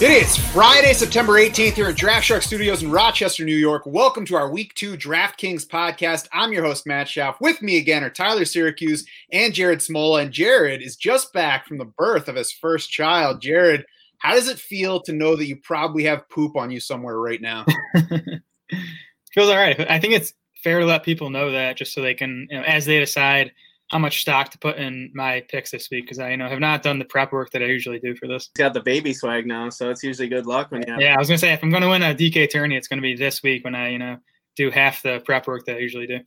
It is Friday, September 18th here at Draft Shark Studios in Rochester, New York. Welcome to our Week 2 DraftKings podcast. I'm your host, Matt Schauf. With me again are Tyler Syracuse and Jared Smola. And Jared is just back from the birth of his first child. Jared, how does it feel to know that you probably have poop on you somewhere right now? Feels all right. I think it's fair to let people know that just so they can, you know, as they decide how much stock to put in my picks this week, because I, you know, have not done the prep work that I usually do for this. got the baby swag now, so it's usually good luck when you have. Yeah, I was gonna say if I'm gonna win a DK tourney, it's gonna be this week when I, you know, do half the prep work that I usually do.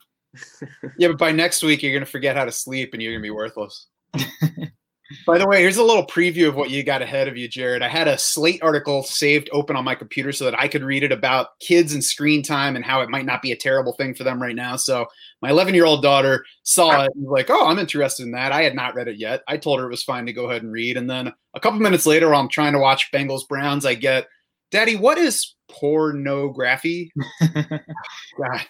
yeah, but by next week, you're going to forget how to sleep and you're going to be worthless. By the way, here's a little preview of what you got ahead of you, Jared. I had a Slate article saved open on my computer so that I could read it about kids and screen time and how it might not be a terrible thing for them right now. So my 11 year old daughter saw it and was like, "Oh, I'm interested in that." I had not read it yet. I told her it was fine to go ahead and read, and then a couple minutes later, while I'm trying to watch Bengals Browns, I get, "Daddy, what is pornography?" God,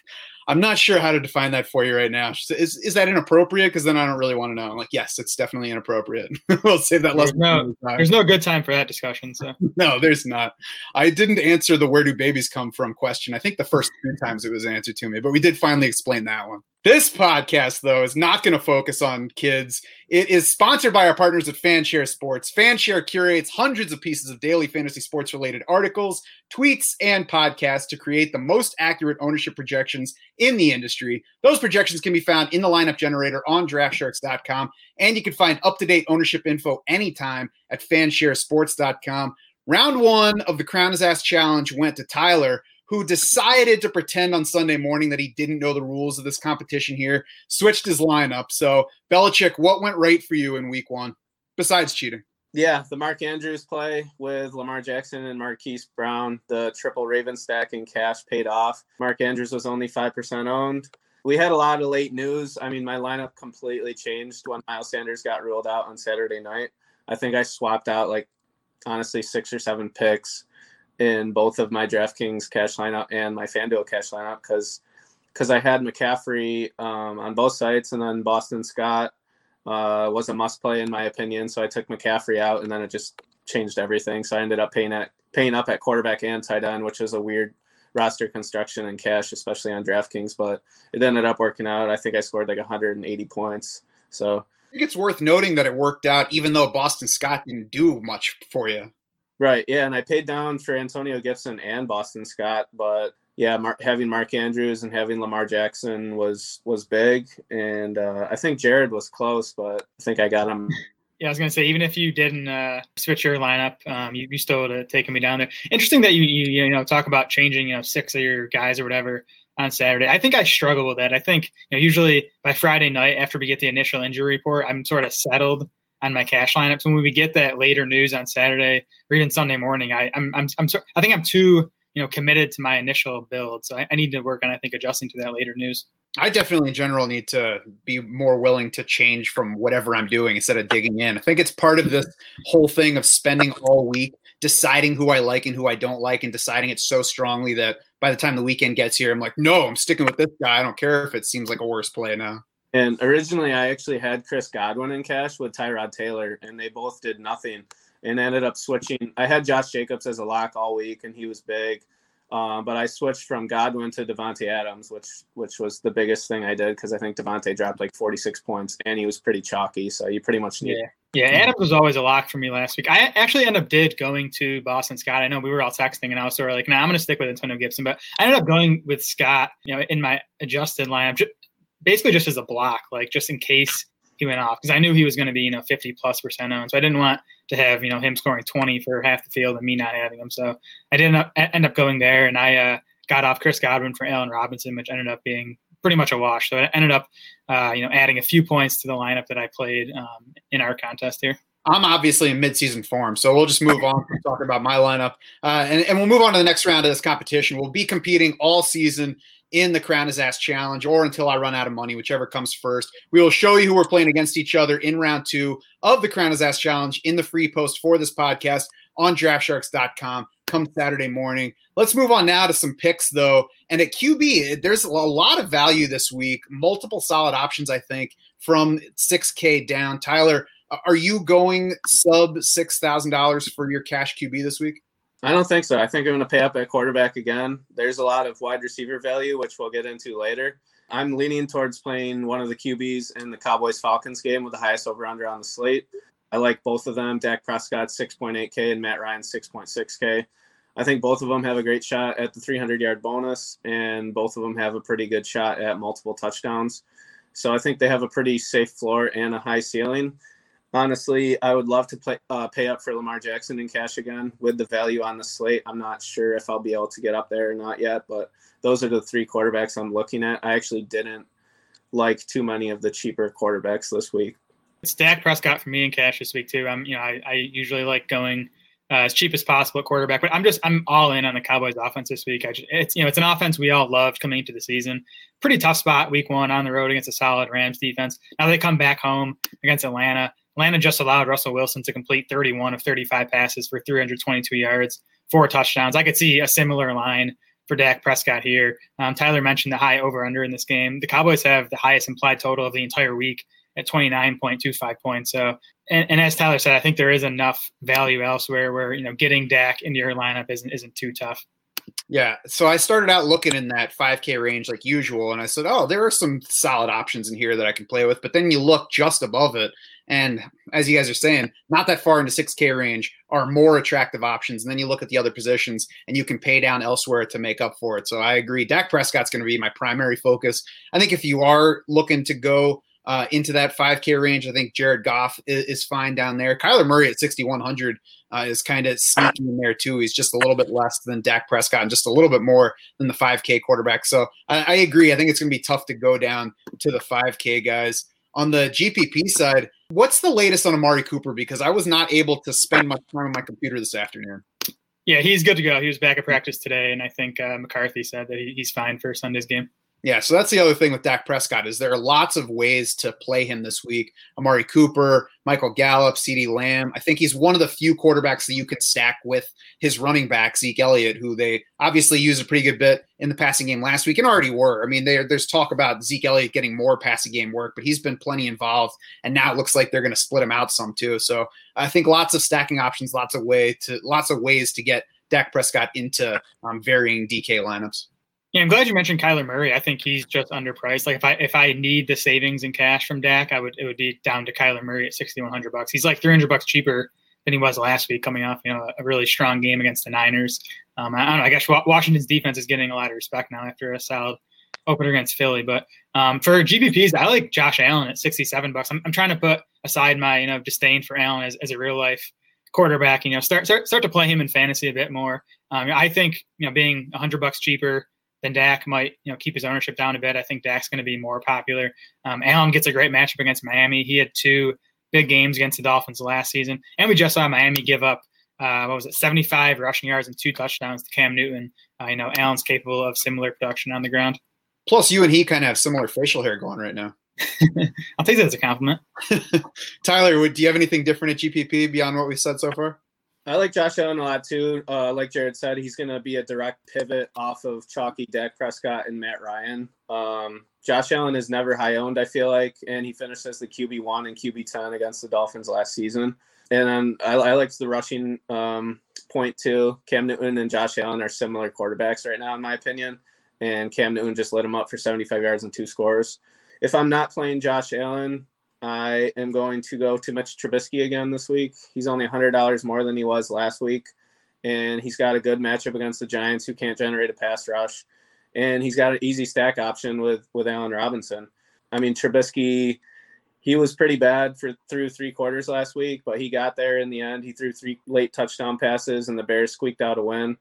I'm not sure how to define that for you right now. Is is that inappropriate? Because then I don't really want to know. I'm like, yes, it's definitely inappropriate. we'll save that lesson. no, for another time. there's no good time for that discussion. So No, there's not. I didn't answer the where do babies come from question. I think the first three times it was answered to me, but we did finally explain that one. This podcast, though, is not going to focus on kids. It is sponsored by our partners at Fanshare Sports. Fanshare curates hundreds of pieces of daily fantasy sports related articles, tweets, and podcasts to create the most accurate ownership projections in the industry. Those projections can be found in the lineup generator on draftsharks.com, and you can find up to date ownership info anytime at fansharesports.com. Round one of the Crown His Ass Challenge went to Tyler, who decided to pretend on Sunday morning that he didn't know the rules of this competition here, switched his lineup. So, Belichick, what went right for you in week one besides cheating? Yeah, the Mark Andrews play with Lamar Jackson and Marquise Brown, the triple Raven stack in cash paid off. Mark Andrews was only 5% owned. We had a lot of late news. I mean, my lineup completely changed when Miles Sanders got ruled out on Saturday night. I think I swapped out like honestly six or seven picks in both of my DraftKings cash lineup and my FanDuel cash lineup because because I had McCaffrey um, on both sites and then Boston Scott uh, was a must play in my opinion. So I took McCaffrey out and then it just changed everything. So I ended up paying at paying up at quarterback and tight end, which is a weird roster construction and cash, especially on DraftKings. But it ended up working out. I think I scored like 180 points. So I think it's worth noting that it worked out, even though Boston Scott didn't do much for you. Right. Yeah, and I paid down for Antonio Gibson and Boston Scott, but yeah, Mar- having Mark Andrews and having Lamar Jackson was was big, and uh, I think Jared was close, but I think I got him. yeah, I was gonna say even if you didn't uh, switch your lineup, um, you, you still would have taken me down there. Interesting that you, you you know talk about changing you know six of your guys or whatever on Saturday. I think I struggle with that. I think you know usually by Friday night after we get the initial injury report, I'm sort of settled on my cash lineups. When we get that later news on Saturday or even Sunday morning, I I'm I'm, I'm I think I'm too you know committed to my initial build. So I, I need to work on I think adjusting to that later news. I definitely, in general, need to be more willing to change from whatever I'm doing instead of digging in. I think it's part of this whole thing of spending all week deciding who I like and who I don't like, and deciding it so strongly that by the time the weekend gets here, I'm like, no, I'm sticking with this guy. I don't care if it seems like a worse play now. And originally, I actually had Chris Godwin in cash with Tyrod Taylor, and they both did nothing, and ended up switching. I had Josh Jacobs as a lock all week, and he was big. Um, but I switched from Godwin to Davante Adams, which which was the biggest thing I did because I think Devonte dropped like 46 points and he was pretty chalky. So you pretty much need. Yeah, yeah. Adams was always a lock for me last week. I actually ended up did going to Boston Scott. I know we were all texting, and I was sort of like, "Nah, I'm going to stick with Antonio Gibson." But I ended up going with Scott. You know, in my adjusted lineup, basically just as a block, like just in case he went off because I knew he was going to be you know 50 plus percent owned. So I didn't want to have you know him scoring 20 for half the field and me not having him. So I didn't end up going there, and I uh, got off Chris Godwin for Allen Robinson, which ended up being pretty much a wash. So I ended up uh, you know adding a few points to the lineup that I played um, in our contest here. I'm obviously in midseason form, so we'll just move on from talking about my lineup, uh, and, and we'll move on to the next round of this competition. We'll be competing all season in the Crown His Ass Challenge or until I run out of money, whichever comes first. We will show you who we're playing against each other in round two of the Crown His Ass Challenge in the free post for this podcast on draftsharks.com come Saturday morning. Let's move on now to some picks, though. And at QB, there's a lot of value this week. Multiple solid options, I think, from 6K down. Tyler, are you going sub $6,000 for your cash QB this week? I don't think so. I think I'm going to pay up at quarterback again. There's a lot of wide receiver value, which we'll get into later. I'm leaning towards playing one of the QBs in the Cowboys Falcons game with the highest over under on the slate. I like both of them. Dak Prescott 6.8K and Matt Ryan 6.6K. I think both of them have a great shot at the 300 yard bonus, and both of them have a pretty good shot at multiple touchdowns. So I think they have a pretty safe floor and a high ceiling. Honestly, I would love to play, uh, pay up for Lamar Jackson in cash again with the value on the slate. I'm not sure if I'll be able to get up there or not yet, but those are the three quarterbacks I'm looking at. I actually didn't like too many of the cheaper quarterbacks this week. It's Dak Prescott for me in cash this week too. I'm, you know, I, I usually like going uh, as cheap as possible at quarterback, but I'm just I'm all in on the Cowboys offense this week. I just, it's you know it's an offense we all loved coming into the season. Pretty tough spot week one on the road against a solid Rams defense. Now they come back home against Atlanta. Atlanta just allowed Russell Wilson to complete 31 of 35 passes for 322 yards, four touchdowns. I could see a similar line for Dak Prescott here. Um, Tyler mentioned the high over under in this game. The Cowboys have the highest implied total of the entire week at 29.25 points. So, and, and, as Tyler said, I think there is enough value elsewhere where, you know, getting Dak into your lineup isn't, isn't too tough. Yeah. So I started out looking in that 5K range like usual. And I said, oh, there are some solid options in here that I can play with. But then you look just above it. And as you guys are saying, not that far into 6K range are more attractive options. And then you look at the other positions and you can pay down elsewhere to make up for it. So I agree. Dak Prescott's going to be my primary focus. I think if you are looking to go uh, into that 5K range. I think Jared Goff is, is fine down there. Kyler Murray at 6,100 uh, is kind of sneaking in there too. He's just a little bit less than Dak Prescott and just a little bit more than the 5K quarterback. So I, I agree. I think it's going to be tough to go down to the 5K guys. On the GPP side, what's the latest on Amari Cooper? Because I was not able to spend much time on my computer this afternoon. Yeah, he's good to go. He was back at practice today, and I think uh, McCarthy said that he, he's fine for Sunday's game. Yeah, so that's the other thing with Dak Prescott is there are lots of ways to play him this week. Amari Cooper, Michael Gallup, CeeDee Lamb. I think he's one of the few quarterbacks that you can stack with his running back Zeke Elliott, who they obviously used a pretty good bit in the passing game last week and already were. I mean, there's talk about Zeke Elliott getting more passing game work, but he's been plenty involved, and now it looks like they're going to split him out some too. So I think lots of stacking options, lots of way to lots of ways to get Dak Prescott into um, varying DK lineups. Yeah, I'm glad you mentioned Kyler Murray. I think he's just underpriced. Like if I if I need the savings in cash from Dak, I would it would be down to Kyler Murray at 6100 bucks. He's like 300 bucks cheaper than he was last week, coming off you know a really strong game against the Niners. Um, I, don't know. I guess Washington's defense is getting a lot of respect now after a solid opener against Philly. But um, for GPPs, I like Josh Allen at 67 bucks. I'm, I'm trying to put aside my you know disdain for Allen as, as a real life quarterback. You know, start start start to play him in fantasy a bit more. Um, I think you know being 100 bucks cheaper then Dak might, you know, keep his ownership down a bit. I think Dak's going to be more popular. Um, Allen gets a great matchup against Miami. He had two big games against the Dolphins last season, and we just saw Miami give up uh, what was it, 75 rushing yards and two touchdowns to Cam Newton. Uh, you know, Allen's capable of similar production on the ground. Plus, you and he kind of have similar facial hair going right now. I'll take that as a compliment. Tyler, would, do you have anything different at GPP beyond what we said so far? I like Josh Allen a lot too. Uh, like Jared said, he's going to be a direct pivot off of chalky Dak Prescott and Matt Ryan. Um, Josh Allen is never high owned, I feel like, and he finished as the QB one and QB ten against the Dolphins last season. And I, I liked the rushing um, point too. Cam Newton and Josh Allen are similar quarterbacks right now, in my opinion. And Cam Newton just lit him up for 75 yards and two scores. If I'm not playing Josh Allen, I am going to go to Mitch Trubisky again this week. He's only $100 more than he was last week. And he's got a good matchup against the Giants who can't generate a pass rush. And he's got an easy stack option with, with Allen Robinson. I mean, Trubisky, he was pretty bad for through three quarters last week, but he got there in the end. He threw three late touchdown passes, and the Bears squeaked out a win.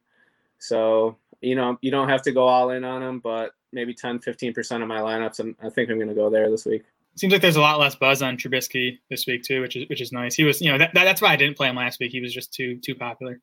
So, you know, you don't have to go all in on him, but maybe 10, 15% of my lineups, I'm, I think I'm going to go there this week seems like there's a lot less buzz on Trubisky this week too, which is which is nice. He was, you know, that, that, that's why I didn't play him last week. He was just too too popular.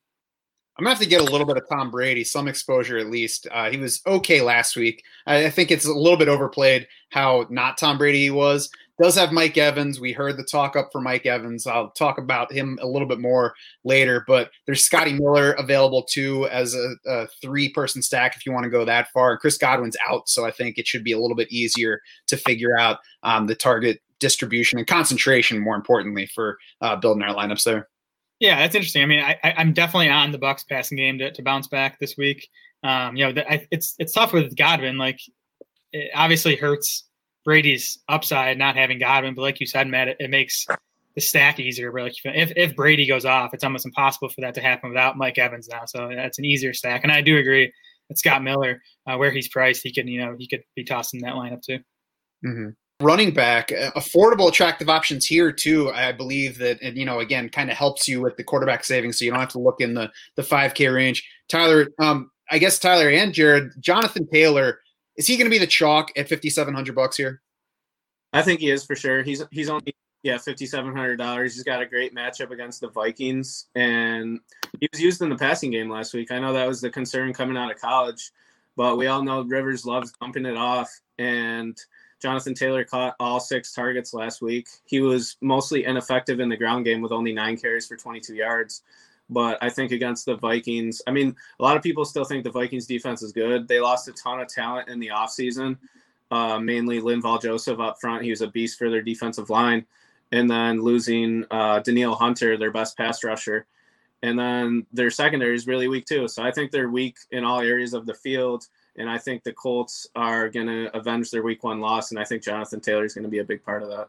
I'm gonna have to get a little bit of Tom Brady, some exposure at least. Uh, he was okay last week. I, I, think it's a little bit overplayed how not Tom Brady he was. Does have Mike Evans. We heard the talk up for Mike Evans. I'll talk about him a little bit more later, but there's Scotty Miller available too as a, a three person stack if you want to go that far. And Chris Godwin's out, so I think it should be a little bit easier to figure out um, the target distribution and concentration, more importantly, for uh, building our lineups there. Yeah, that's interesting. I mean, I, am definitely on the Bucs passing game to, to bounce back this week. Um, you know, the, I, it's it's tough with Godwin. Like, it obviously hurts Brady's upside not having Godwin, but like you said, Matt, it, it makes the stack easier. But like, if if Brady goes off, it's almost impossible for that to happen without Mike Evans now. So that's an easier stack. And I do agree that Scott Miller, uh, where he's priced, he could you know he could be tossed in that lineup too. Mm-hmm running back, uh, affordable, attractive options here too. I believe that, and you know, again, kind of helps you with the quarterback savings, so you don't have to look in the the five K range. Tyler, um, I guess Tyler and Jared, Jonathan Taylor, is he going to be the chalk at fifty seven hundred bucks here? I think he is for sure. He's he's only yeah fifty seven hundred dollars. He's got a great matchup against the Vikings, and he was used in the passing game last week. I know that was the concern coming out of college, but we all know Rivers loves dumping it off and Jonathan Taylor caught all six targets last week. He was mostly ineffective in the ground game with only nine carries for 22 yards. But I think against the Vikings, I mean, a lot of people still think the Vikings defense is good. They lost a ton of talent in the offseason, uh, mainly Linval Joseph up front. He was a beast for their defensive line. And then losing uh, Danielle Hunter, their best pass rusher. And then their secondary is really weak too. So I think they're weak in all areas of the field. And I think the Colts are going to avenge their week one loss. And I think Jonathan Taylor is going to be a big part of that.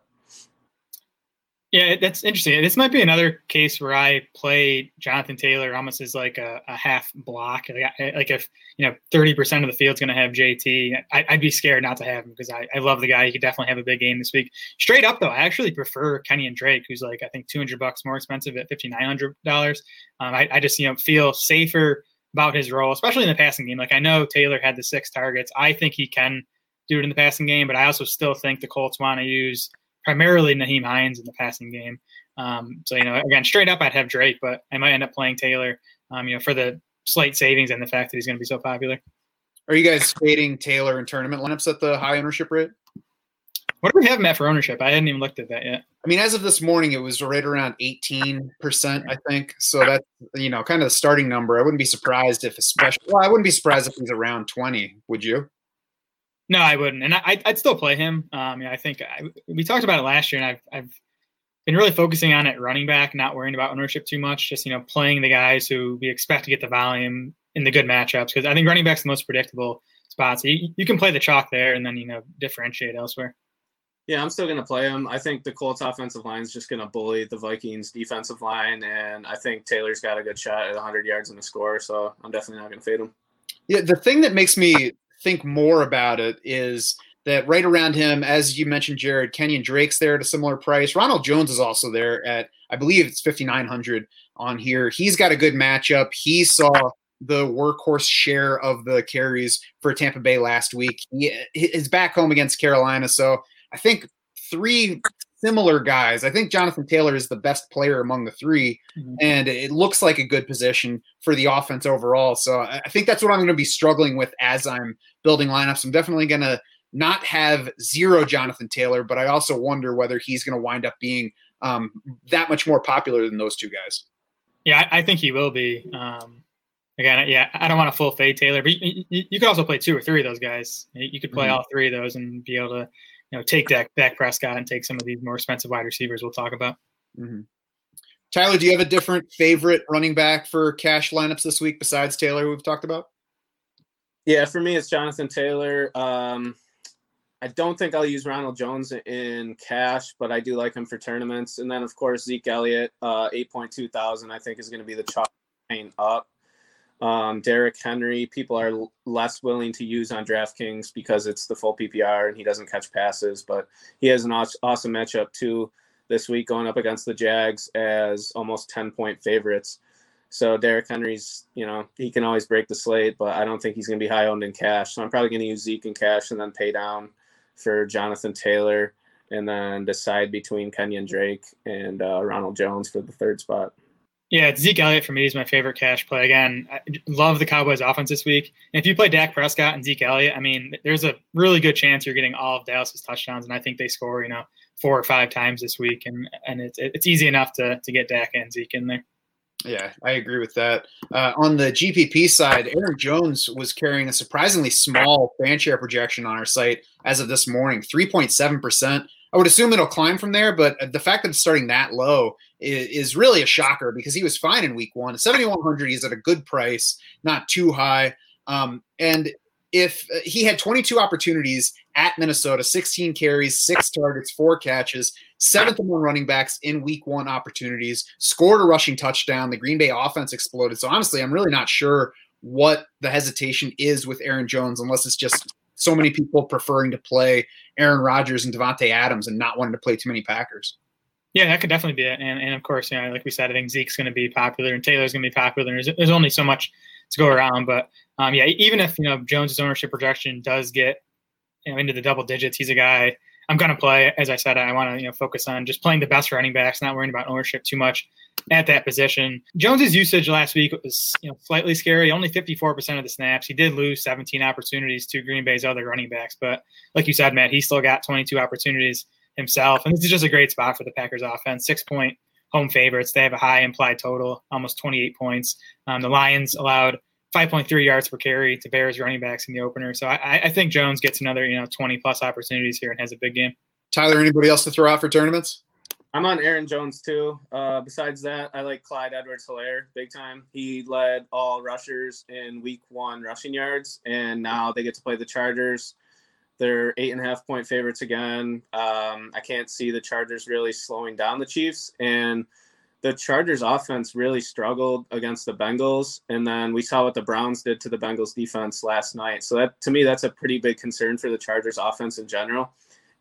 Yeah, that's interesting. This might be another case where I play Jonathan Taylor almost as like a, a half block. Like, like, if you know thirty percent of the field's going to have JT, I, would be scared not to have him because I, I love the guy. He could definitely have a big game this week. Straight up though, I actually prefer Kenyan Drake, who's like I think two hundred bucks more expensive at fifty nine hundred dollars. Um, I, I just you know feel safer about his role, especially in the passing game. Like I know Taylor had the six targets. I think he can do it in the passing game, but I also still think the Colts want to use primarily Nyheim Hines in the passing game. Um, so you know, again, straight up, I'd have Drake, but I might end up playing Taylor. Um, you know, for the slight savings and the fact that he's going to be so popular. Are you guys fading Taylor in tournament lineups at the high ownership rate? What do we have him at for ownership? I hadn't even looked at that yet. I mean, as of this morning, it was right around 18%, I think. So that's, you know, kind of the starting number. I wouldn't be surprised if, especially, well, I wouldn't be surprised if he's around 20. Would you? No, I wouldn't. And I, would still play him. Um, yeah, I think I, we talked about it last year, and I've, I've been really focusing on it running back, not worrying about ownership too much. Just, you know, playing the guys who we expect to get the volume in the good matchups. Because I think running back's the most predictable spot. So you, you can play the chalk there and then, you know, differentiate elsewhere. Yeah, I'm still going to play him. I think the Colts offensive line is just going to bully the Vikings defensive line, and I think Taylor's got a good shot at 100 yards in the score, so I'm definitely not going to fade him. Yeah, the thing that makes me think more about it is that right around him, as you mentioned, Jared, Kenyan Drake's there at a similar price. Ronald Jones is also there at, I believe it's 5,900 on here. He's got a good matchup. He saw the workhorse share of the carries for Tampa Bay last week. He is back home against Carolina, so I think three similar guys. I think Jonathan Taylor is the best player among the 3 mm-hmm. and it looks like a good position for the offense overall. So I think that's what I'm going to be struggling with as I'm building lineups. I'm definitely going to not have zero Jonathan Taylor, but I also wonder whether he's going to wind up being um, that much more popular than those two guys. Yeah, I, I think he will be. Um, again, yeah, I don't want to full fade Taylor, but you, you, you, could also play two or three of those guys. You could play mm-hmm. all three of those and be able to you know, take Dak, Dak Prescott and take some of these more expensive wide receivers we'll talk about. Mm-hmm. Tyler, do you have a different favorite running back for cash lineups this week besides Taylor, who we've talked about? Yeah, for me, it's Jonathan Taylor. Um, I don't think I'll use Ronald Jones in cash, but I do like him for tournaments. And then, of course, Zeke Elliott, uh, 8.2 thousand, I think is going to be the chalk paint up. Um, Derrick Henry, people are l- less willing to use on DraftKings because it's the full PPR and he doesn't catch passes, but he has an awesome matchup too this week going up against the Jags as almost 10 point favorites. So Derrick Henry's, you know, he can always break the slate, but I don't think he's going to be high owned in cash. So I'm probably going to use Zeke in cash and then pay down for Jonathan Taylor and then decide between Kenyan Drake and uh, Ronald Jones for the third spot. Yeah, Zeke Elliott for me is my favorite cash play. Again, I love the Cowboys offense this week. And if you play Dak Prescott and Zeke Elliott, I mean, there's a really good chance you're getting all of Dallas's touchdowns, and I think they score, you know, four or five times this week, and and it's it's easy enough to to get Dak and Zeke in there. Yeah, I agree with that. Uh, on the GPP side, Aaron Jones was carrying a surprisingly small fan share projection on our site as of this morning, 3.7%. I would assume it'll climb from there, but the fact that it's starting that low is, is really a shocker because he was fine in week one. 7,100, he's at a good price, not too high. Um, and if uh, he had 22 opportunities at Minnesota, 16 carries, six targets, four catches, seventh among running backs in week one opportunities, scored a rushing touchdown. The Green Bay offense exploded. So honestly, I'm really not sure what the hesitation is with Aaron Jones, unless it's just so many people preferring to play Aaron Rodgers and Davante Adams and not wanting to play too many Packers. Yeah, that could definitely be it. And, and of course, you know, like we said, I think Zeke's going to be popular and Taylor's going to be popular. There's, there's only so much to go around. But um, yeah, even if you know Jones's ownership projection does get you know into the double digits, he's a guy I'm going to play. As I said, I want to you know focus on just playing the best running backs, not worrying about ownership too much at that position. Jones's usage last week was you know slightly scary. Only 54% of the snaps. He did lose 17 opportunities to Green Bay's other running backs, but like you said, Matt, he still got 22 opportunities himself, and this is just a great spot for the Packers offense. Six point home favorites. They have a high implied total, almost 28 points. Um, the Lions allowed 5.3 yards per carry to Bears running backs in the opener. So I, I think Jones gets another, you know, 20 plus opportunities here and has a big game. Tyler, anybody else to throw out for tournaments? I'm on Aaron Jones too. Uh, besides that, I like Clyde Edwards Helaire big time. He led all rushers in week one rushing yards, and now they get to play the Chargers. They're eight and a half point favorites again. Um, I can't see the Chargers really slowing down the Chiefs. And the Chargers offense really struggled against the Bengals, and then we saw what the Browns did to the Bengals defense last night. So that to me, that's a pretty big concern for the Chargers offense in general.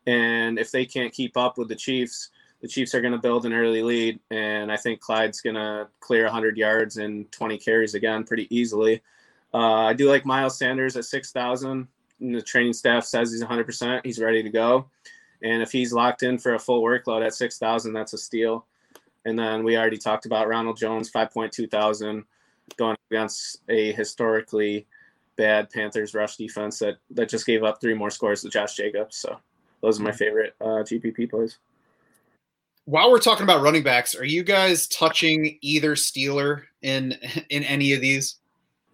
And if they can't keep up with the Chiefs, the Chiefs are going to build an early lead, and I think Clyde's going to clear 100 yards and 20 carries again pretty easily. Uh, I do like Miles Sanders at 6,000. The training staff says he's 100%. He's ready to go. And if he's locked in for a full workload at 6,000, that's a steal. And then we already talked about Ronald Jones, 5.2 thousand, going against a historically bad Panthers rush defense that, that just gave up three more scores to Josh Jacobs. So those are my favorite uh, GPP plays. While we're talking about running backs, are you guys touching either Steeler in in any of these?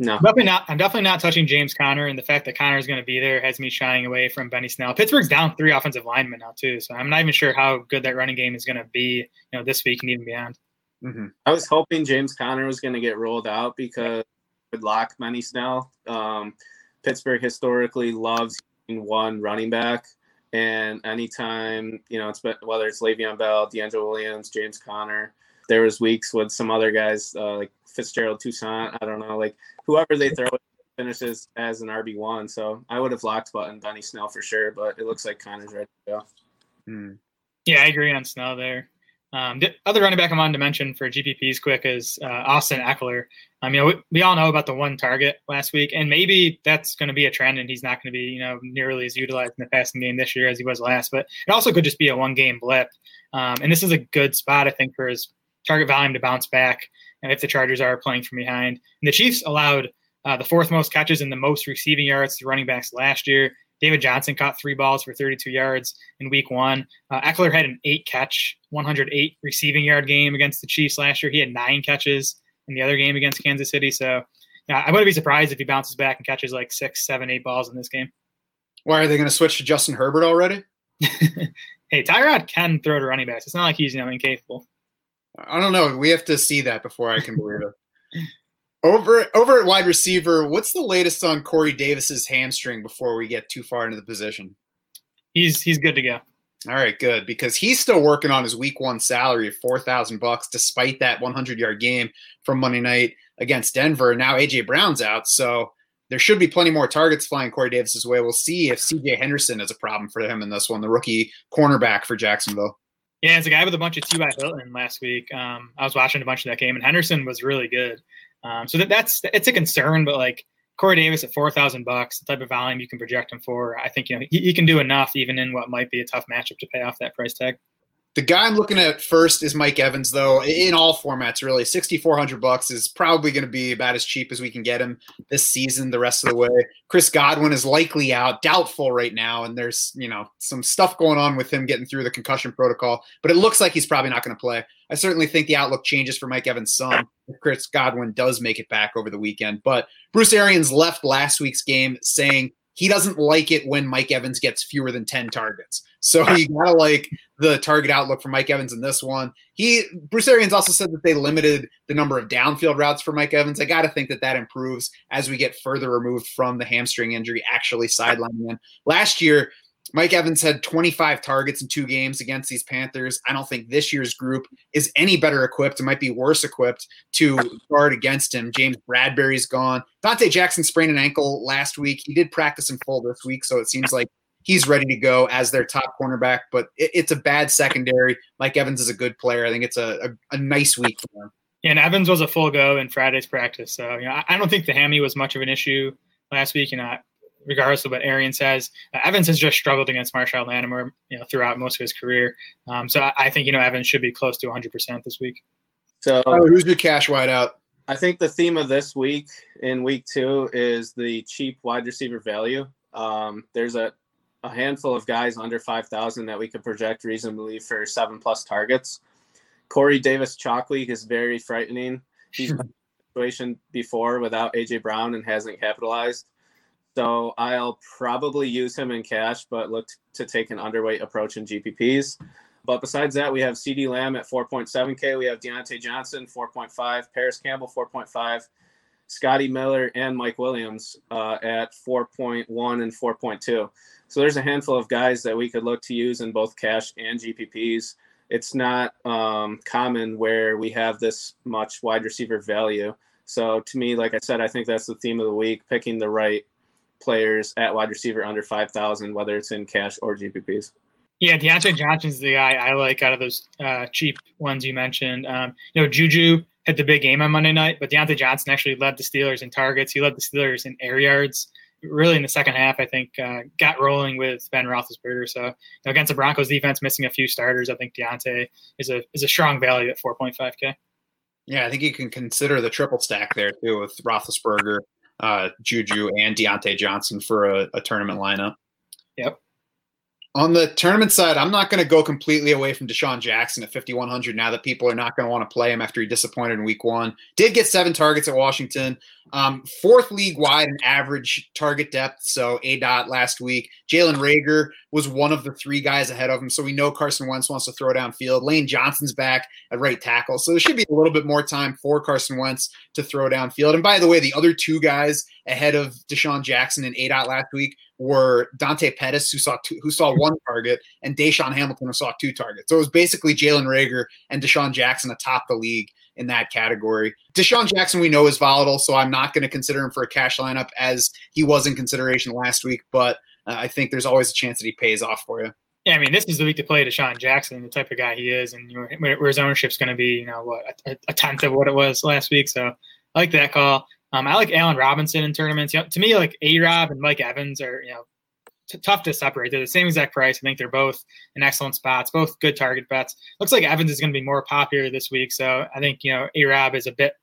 No, definitely not. I'm definitely not touching James Conner, and the fact that Conner is going to be there has me shying away from Benny Snell. Pittsburgh's down three offensive linemen now too, so I'm not even sure how good that running game is going to be, you know, this week and even beyond. Mm-hmm. I was hoping James Conner was going to get rolled out because would lock Benny Snell. Um, Pittsburgh historically loves one running back, and anytime you know it's been, whether it's Le'Veon Bell, DeAngelo Williams, James Conner, there was weeks with some other guys uh, like Fitzgerald Toussaint. I don't know, like whoever they throw it finishes as an RB one. So I would have locked button Benny Snell for sure, but it looks like Conner's ready to go. Hmm. Yeah, I agree on Snell there. Um, the other running back I'm on to mention for GPPs quick is uh, Austin Ekeler. I mean, we, we, all know about the one target last week, and maybe that's going to be a trend, and he's not going to be, you know, nearly as utilized in the passing game this year as he was last. But it also could just be a one game blip. Um, and this is a good spot, I think, for his target volume to bounce back if the Chargers are playing from behind. And the Chiefs allowed uh, the fourth most catches and the most receiving yards to running backs last year. David Johnson caught three balls for 32 yards in week one. Uh, Ekeler had an eight catch, 108 receiving yard game against the Chiefs last year. He had nine catches in the other game against Kansas City. So yeah, I wouldn't be surprised if he bounces back and catches like six, seven, eight balls in this game. Why are they going to switch to Justin Herbert already? hey, Tyrod can throw to running backs. It's not like he's you know incapable. I don't know. We have to see that before I can believe it. Over over at wide receiver, what's the latest on Corey Davis's hamstring before we get too far into the position? He's he's good to go. All right, good because he's still working on his week one salary of four thousand bucks, despite that one hundred yard game from Monday night against Denver. Now AJ Brown's out, so there should be plenty more targets flying Corey Davis's way. We'll see if CJ Henderson is a problem for him in this one, the rookie cornerback for Jacksonville. Yeah, it's a guy with a bunch of T.Y. Hilton last week. Um, I was watching a bunch of that game, and Henderson was really good. Um, so that, that's it's a concern, but like Corey Davis at four thousand bucks, the type of volume you can project him for, I think you know he, he, can do enough even in what might be a tough matchup to pay off that price tag. The guy I'm looking at first is Mike Evans, though. In all formats, really, 6,400 bucks is probably going to be about as cheap as we can get him this season. The rest of the way, Chris Godwin is likely out, doubtful right now, and there's you know some stuff going on with him getting through the concussion protocol. But it looks like he's probably not going to play. I certainly think the outlook changes for Mike Evans' son if Chris Godwin does make it back over the weekend. But Bruce Arians left last week's game saying he doesn't like it when Mike Evans gets fewer than 10 targets. So you gotta like the target outlook for Mike Evans in this one. He Bruce Arians also said that they limited the number of downfield routes for Mike Evans. I got to think that that improves as we get further removed from the hamstring injury actually sidelining him. Last year, Mike Evans had 25 targets in two games against these Panthers. I don't think this year's group is any better equipped. It might be worse equipped to guard against him. James Bradberry's gone. Donte Jackson sprained an ankle last week. He did practice in full this week, so it seems like he's ready to go as their top cornerback. But it, it's a bad secondary. Mike Evans is a good player. I think it's a, a, a nice week for him. Yeah, and Evans was a full go in Friday's practice. So, you know, I, I don't think the hammy was much of an issue last week. You know, regardless of what Arian says. Uh, Evans has just struggled against Marshon Lattimore, you know, throughout most of his career. Um, so I, I, think you know Evans should be close to 100 percent this week. So oh, who's your cash wide out? I think the theme of this week in week two is the cheap wide receiver value. Um, there's a, a handful of guys under 5,000 that we could project reasonably for seven plus targets. Corey Davis Chalkley is very frightening. He's situation before without AJ Brown and hasn't capitalized. So I'll probably use him in cash, but look to take an underweight approach in GPPs. But besides that, we have CeeDee Lamb at 4.7K. We have Diontae Johnson, 4.5. Parris Campbell, 4.5. Scotty Miller and Mike Williams uh, at 4.1 and 4.2. So there's a handful of guys that we could look to use in both cash and GPPs. It's not um, common where we have this much wide receiver value. So to me, like I said, I think that's the theme of the week: picking the right players at wide receiver under 5,000, whether it's in cash or GPPs. Yeah, Diontae Johnson's the guy I like out of those uh, cheap ones you mentioned. Um, you know, Juju had the big game on Monday night, but Diontae Johnson actually led the Steelers in targets. He led the Steelers in air yards. Really, in the second half, I think uh, got rolling with Ben Roethlisberger. So you know, against the Broncos defense, missing a few starters, I think Diontae is a is a strong value at 4.5k. Yeah, I think you can consider the triple stack there too with Roethlisberger, uh, Juju and Diontae Johnson for a, a tournament lineup. Yep. On the tournament side, I'm not going to go completely away from DeSean Jackson at 5,100 now that people are not going to want to play him after he disappointed in week one. Did get seven targets at Washington. Um, fourth league wide in average target depth. So A dot last week. Jalen Reagor was one of the three guys ahead of him. So we know Carson Wentz wants to throw downfield. Lane Johnson's back at right tackle. So there should be a little bit more time for Carson Wentz to throw downfield. And by the way, the other two guys ahead of DeSean Jackson and A dot last week were Dante Pettis, who saw two, who saw one target, and DaeSean Hamilton, who saw two targets. So it was basically Jalen Reagor and DeSean Jackson atop the league in that category. DeSean Jackson, we know is volatile, so I'm not going to consider him for a cash lineup as he was in consideration last week. But uh, I think there's always a chance that he pays off for you. Yeah, I mean, this is the week to play DeSean Jackson, the type of guy he is, and know, where his ownership's going to be, you know, what a, a tenth of what it was last week. So I like that call. Um, I like Allen Robinson in tournaments. You know, to me, like A Rob and Mike Evans are you know t- tough to separate. They're the same exact price. I think they're both in excellent spots, both good target bets. Looks like Evans is going to be more popular this week, so I think you know A Rob is a bit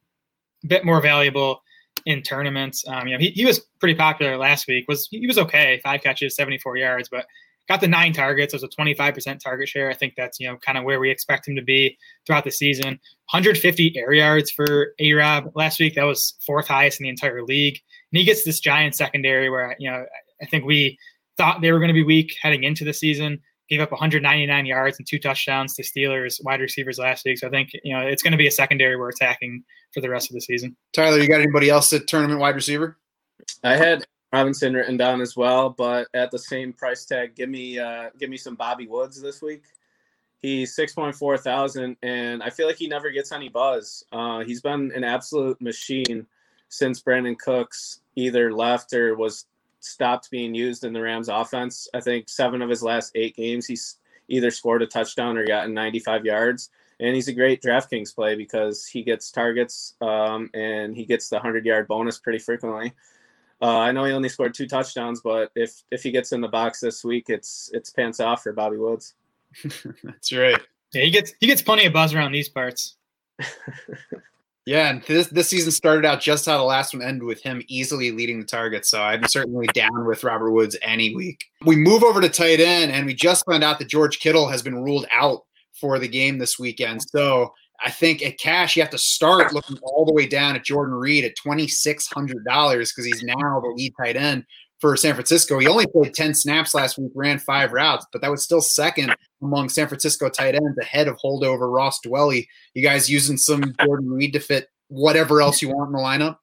bit more valuable in tournaments. Um, you know, he, he was pretty popular last week. Was he was okay, five catches, seventy four yards, but got the nine targets. It was a 25% target share. I think that's, you know, kind of where we expect him to be throughout the season. 150 air yards for A-Rob last week. That was fourth highest in the entire league. And he gets this giant secondary where, you know, I think we thought they were going to be weak heading into the season. Gave up 199 yards and two touchdowns to Steelers wide receivers last week. So I think, you know, it's going to be a secondary we're attacking for the rest of the season. Tyler, you got anybody else at tournament wide receiver? I had Robinson written down as well, but at the same price tag, give me uh, give me some Bobby Woods this week. He's six point four thousand, and I feel like he never gets any buzz. Uh, he's been an absolute machine since Brandin Cooks either left or was stopped being used in the Rams offense. I think seven of his last eight games, he's either scored a touchdown or gotten 95 yards. And he's a great DraftKings play because he gets targets um, and he gets the 100 yard bonus pretty frequently. Uh, I know he only scored two touchdowns, but if if he gets in the box this week, it's it's pants off for Bobby Woods. That's right. Yeah, he gets he gets plenty of buzz around these parts. Yeah, and this this season started out just how the last one ended with him easily leading the targets. So I'm certainly down with Robert Woods any week. We move over to tight end, and we just found out that George Kittle has been ruled out for the game this weekend. So I think at cash you have to start looking all the way down at Jordan Reed at twenty six hundred dollars because he's now the lead tight end for San Francisco. He only played 10 snaps last week, ran five routes, but that was still second among San Francisco tight ends ahead of holdover Ross Dwelley. You guys using some Jordan Reed to fit whatever else you want in the lineup?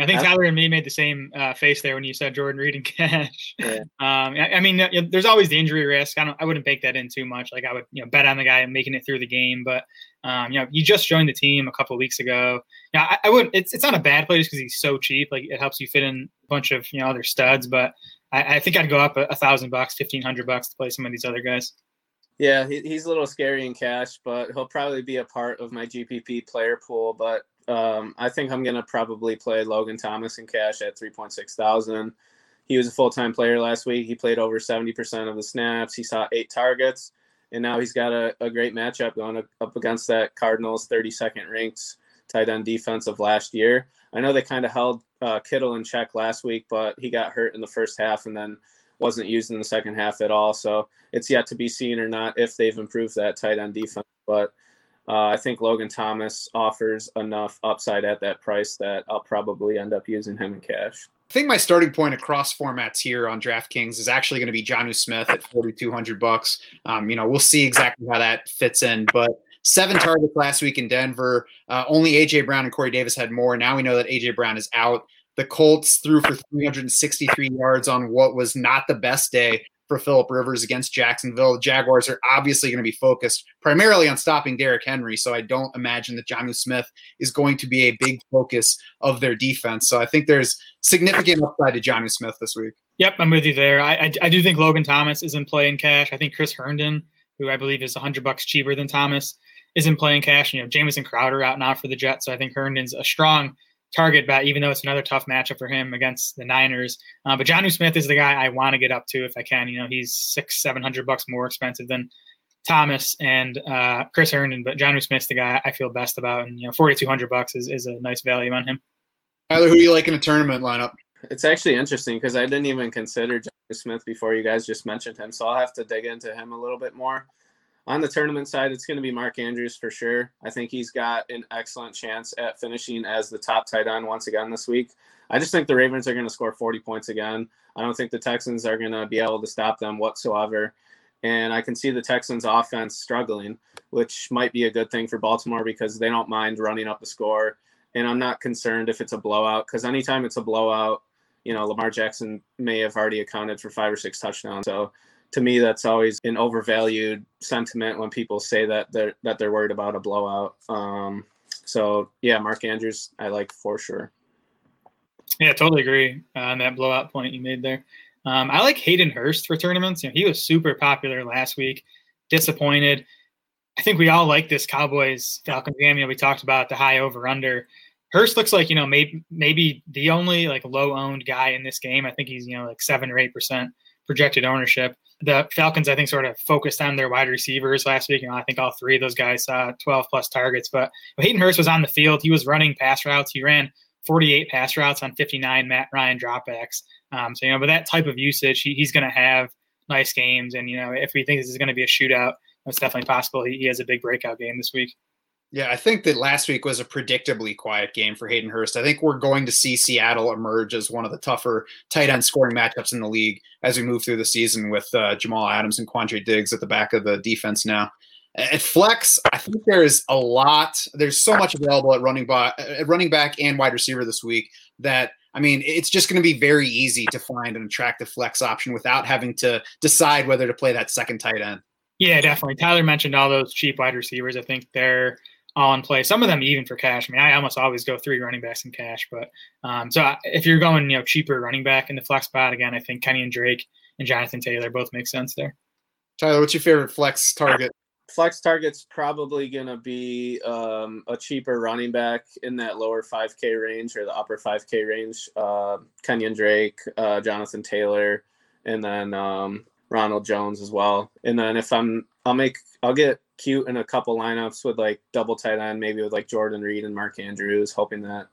I think Tyler and me made the same uh, face there when you said Jordan Reed and cash. Yeah. Um, I, I mean, there's always the injury risk. I don't, I wouldn't bake that in too much. Like I would, you know, bet on the guy making it through the game. But um, you know, you just joined the team a couple weeks ago. Yeah, I, I wouldn't. It's, it's not a bad play just because he's so cheap. Like it helps you fit in a bunch of you know other studs. But I, I think I'd go up a, a thousand bucks, fifteen hundred bucks to play some of these other guys. Yeah, he, he's a little scary in cash, but he'll probably be a part of my GPP player pool. But um, I think I'm gonna probably play Logan Thomas in cash at 3.6 thousand. He was a full time player last week. He played over 70% of the snaps. He saw eight targets, and now he's got a, a great matchup going up against that Cardinals 32nd ranked tight end defense of last year. I know they kind of held uh, Kittle in check last week, but he got hurt in the first half and then wasn't used in the second half at all. So it's yet to be seen or not if they've improved that tight end defense. But uh, I think Logan Thomas offers enough upside at that price that I'll probably end up using him in cash. I think my starting point across formats here on DraftKings is actually going to be Jonnu Smith at 4,200 bucks. Um, you know, we'll see exactly how that fits in, but seven targets last week in Denver. Uh, only AJ Brown and Corey Davis had more. Now we know that AJ Brown is out. The Colts threw for 363 yards on what was not the best day for Philip Rivers against Jacksonville. The Jaguars are obviously going to be focused primarily on stopping Derrick Henry, so I don't imagine that Jonnu Smith is going to be a big focus of their defense. So I think there's significant upside to Jonnu Smith this week. Yep, I'm with you there. I, I, I do think Logan Thomas is in play in cash. I think Chris Herndon, who I believe is 100 bucks cheaper than Thomas, is in play in cash. You know, Jamison Crowder out now for the Jets, so I think Herndon's a strong target bet, even though it's another tough matchup for him against the Niners. Uh, but Jonnu Smith is the guy I want to get up to if I can. You know, he's six, seven hundred bucks more expensive than Thomas and uh, Chris Herndon, but Jonnu Smith's the guy I feel best about, and you know, forty two hundred bucks is, is a nice value on him. Tyler, who do you like in a tournament lineup? It's actually interesting because I didn't even consider Jonnu Smith before you guys just mentioned him, so I'll have to dig into him a little bit more. On the tournament side, it's going to be Mark Andrews for sure. I think he's got an excellent chance at finishing as the top tight end once again this week. I just think the Ravens are going to score 40 points again. I don't think the Texans are going to be able to stop them whatsoever. And I can see the Texans offense struggling, which might be a good thing for Baltimore because they don't mind running up the score. And I'm not concerned if it's a blowout because anytime it's a blowout, you know, Lamar Jackson may have already accounted for five or six touchdowns. So to me, that's always an overvalued sentiment when people say that they're that they're worried about a blowout. Um, so yeah, Mark Andrews, I like for sure. Yeah, totally agree on that blowout point you made there. Um, I like Hayden Hurst for tournaments. You know, he was super popular last week. Disappointed. I think we all like this Cowboys Falcons game. You know, we talked about the high over under. Hurst looks like you know maybe maybe the only like low owned guy in this game. I think he's you know like seven or eight percent projected ownership. The Falcons, I think, sort of focused on their wide receivers last week. Know, I think all three of those guys saw 12 plus targets. But Hayden Hurst was on the field. He was running pass routes. He ran 48 pass routes on 59 Matt Ryan dropbacks. Um, so you know, but that type of usage, he, he's going to have nice games. And you know, if we think this is going to be a shootout, it's definitely possible he, he has a big breakout game this week. Yeah, I think that last week was a predictably quiet game for Hayden Hurst. I think we're going to see Seattle emerge as one of the tougher tight end scoring matchups in the league as we move through the season with uh, Jamal Adams and Quandre Diggs at the back of the defense now. At flex, I think there's a lot. There's so much available at running back, at running back and wide receiver this week that I mean, it's just going to be very easy to find an attractive flex option without having to decide whether to play that second tight end. Yeah, definitely. Tyler mentioned all those cheap wide receivers. I think they're all in play. Some of them even for cash. I mean, I almost always go three running backs in cash. But um, so if you're going, you know, cheaper running back in the flex spot, again, I think Kenyan Drake and Jonathan Taylor both make sense there. Tyler, what's your favorite flex target? Flex target's probably going to be um, a cheaper running back in that lower 5K range or the upper 5K range. Uh, Kenyan Drake, uh, Jonathan Taylor, and then um, Ronald Jones as well. And then if I'm, I'll make, I'll get cute in a couple lineups with like double tight end, maybe with like Jordan Reed and Mark Andrews, hoping that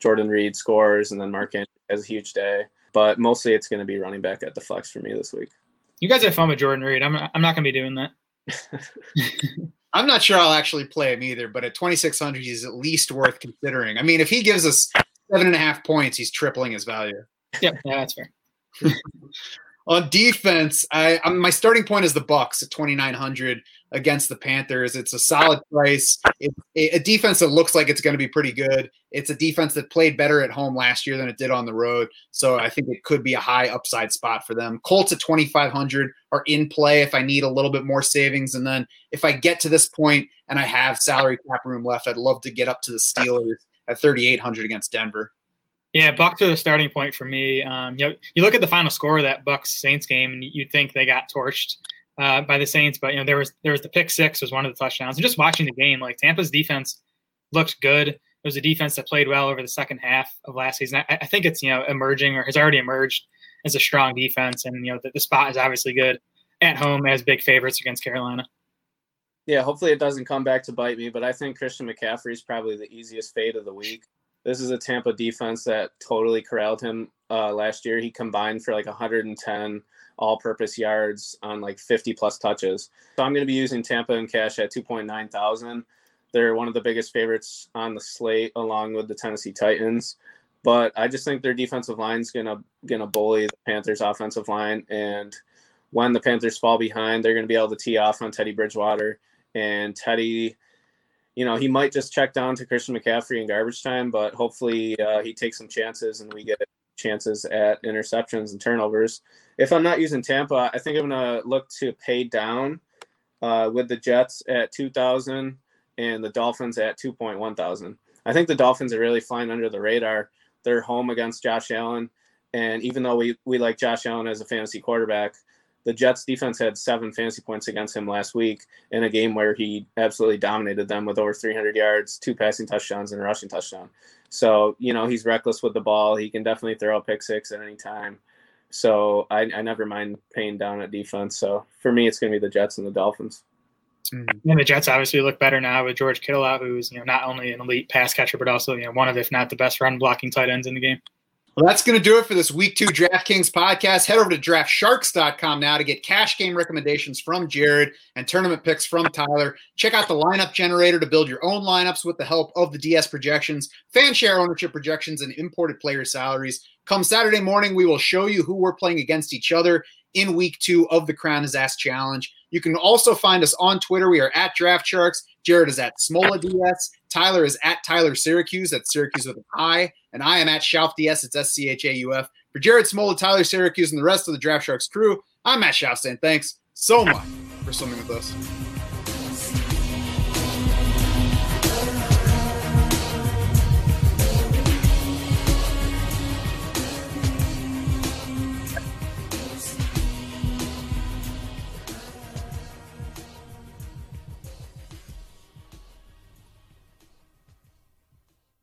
Jordan Reed scores and then Mark Andrews has a huge day. But mostly it's going to be running back at the flex for me this week. You guys have fun with Jordan Reed. I'm I'm not going to be doing that. I'm not sure I'll actually play him either, but at 2,600, he's at least worth considering. I mean, if he gives us seven and a half points, he's tripling his value. Yeah, yeah, that's fair. On defense, I I'm, my starting point is the Bucs at 2,900 against the Panthers. It's a solid price. It's a defense that looks like it's going to be pretty good. It's a defense that played better at home last year than it did on the road. So I think it could be a high upside spot for them. Colts at 2,500 are in play if I need a little bit more savings. And then if I get to this point and I have salary cap room left, I'd love to get up to the Steelers at 3,800 against Denver. Yeah, Bucs are the starting point for me. Um, you know, you look at the final score of that Bucs Saints game, and you'd think they got torched uh, by the Saints, but you know there was there was the pick six was one of the touchdowns. And just watching the game, like Tampa's defense looked good. It was a defense that played well over the second half of last season. I, I think it's you know emerging or has already emerged as a strong defense, and you know the, the spot is obviously good at home as big favorites against Carolina. Yeah, hopefully it doesn't come back to bite me, but I think Christian McCaffrey is probably the easiest fade of the week. This is a Tampa defense that totally corralled him uh, last year. He combined for like 110 all-purpose yards on like 50 plus touches. So I'm going to be using Tampa and cash at 2.9 thousand. They're one of the biggest favorites on the slate, along with the Tennessee Titans. But I just think their defensive line is gonna gonna bully the Panthers' offensive line, and when the Panthers fall behind, they're gonna be able to tee off on Teddy Bridgewater. And Teddy you know, he might just check down to Christian McCaffrey in garbage time, but hopefully uh, he takes some chances and we get chances at interceptions and turnovers. If I'm not using Tampa, I think I'm going to look to pay down uh, with the Jets at 2,000 and the Dolphins at 2.1 thousand. I think the Dolphins are really flying under the radar. They're home against Josh Allen. And even though we, we like Josh Allen as a fantasy quarterback, the Jets defense had seven fantasy points against him last week in a game where he absolutely dominated them with over 300 yards, two passing touchdowns, and a rushing touchdown. So, you know, he's reckless with the ball. He can definitely throw a pick six at any time. So I, I never mind paying down at defense. So for me, it's going to be the Jets and the Dolphins. Mm-hmm. And the Jets obviously look better now with George Kittle out, who's you know not only an elite pass catcher but also you know one of if not the best run blocking tight ends in the game. Well, that's going to do it for this week two DraftKings podcast. Head over to draftsharks.com now to get cash game recommendations from Jared and tournament picks from Tyler. Check out the lineup generator to build your own lineups with the help of the DS projections, fan share ownership projections, and imported player salaries. Come Saturday morning, we will show you who we're playing against each other in week two of the Crown is Asked Challenge. You can also find us on Twitter. We are at Draft Sharks. Jared is at Smola DS. Tyler is at Tyler Siracuse. That's Siracuse with an I. And I am at Schauf DS. It's S C H A U F. For Jared Smola, Tyler Siracuse, and the rest of the Draft Sharks crew, I'm Matt Schauf saying thanks so much for swimming with us.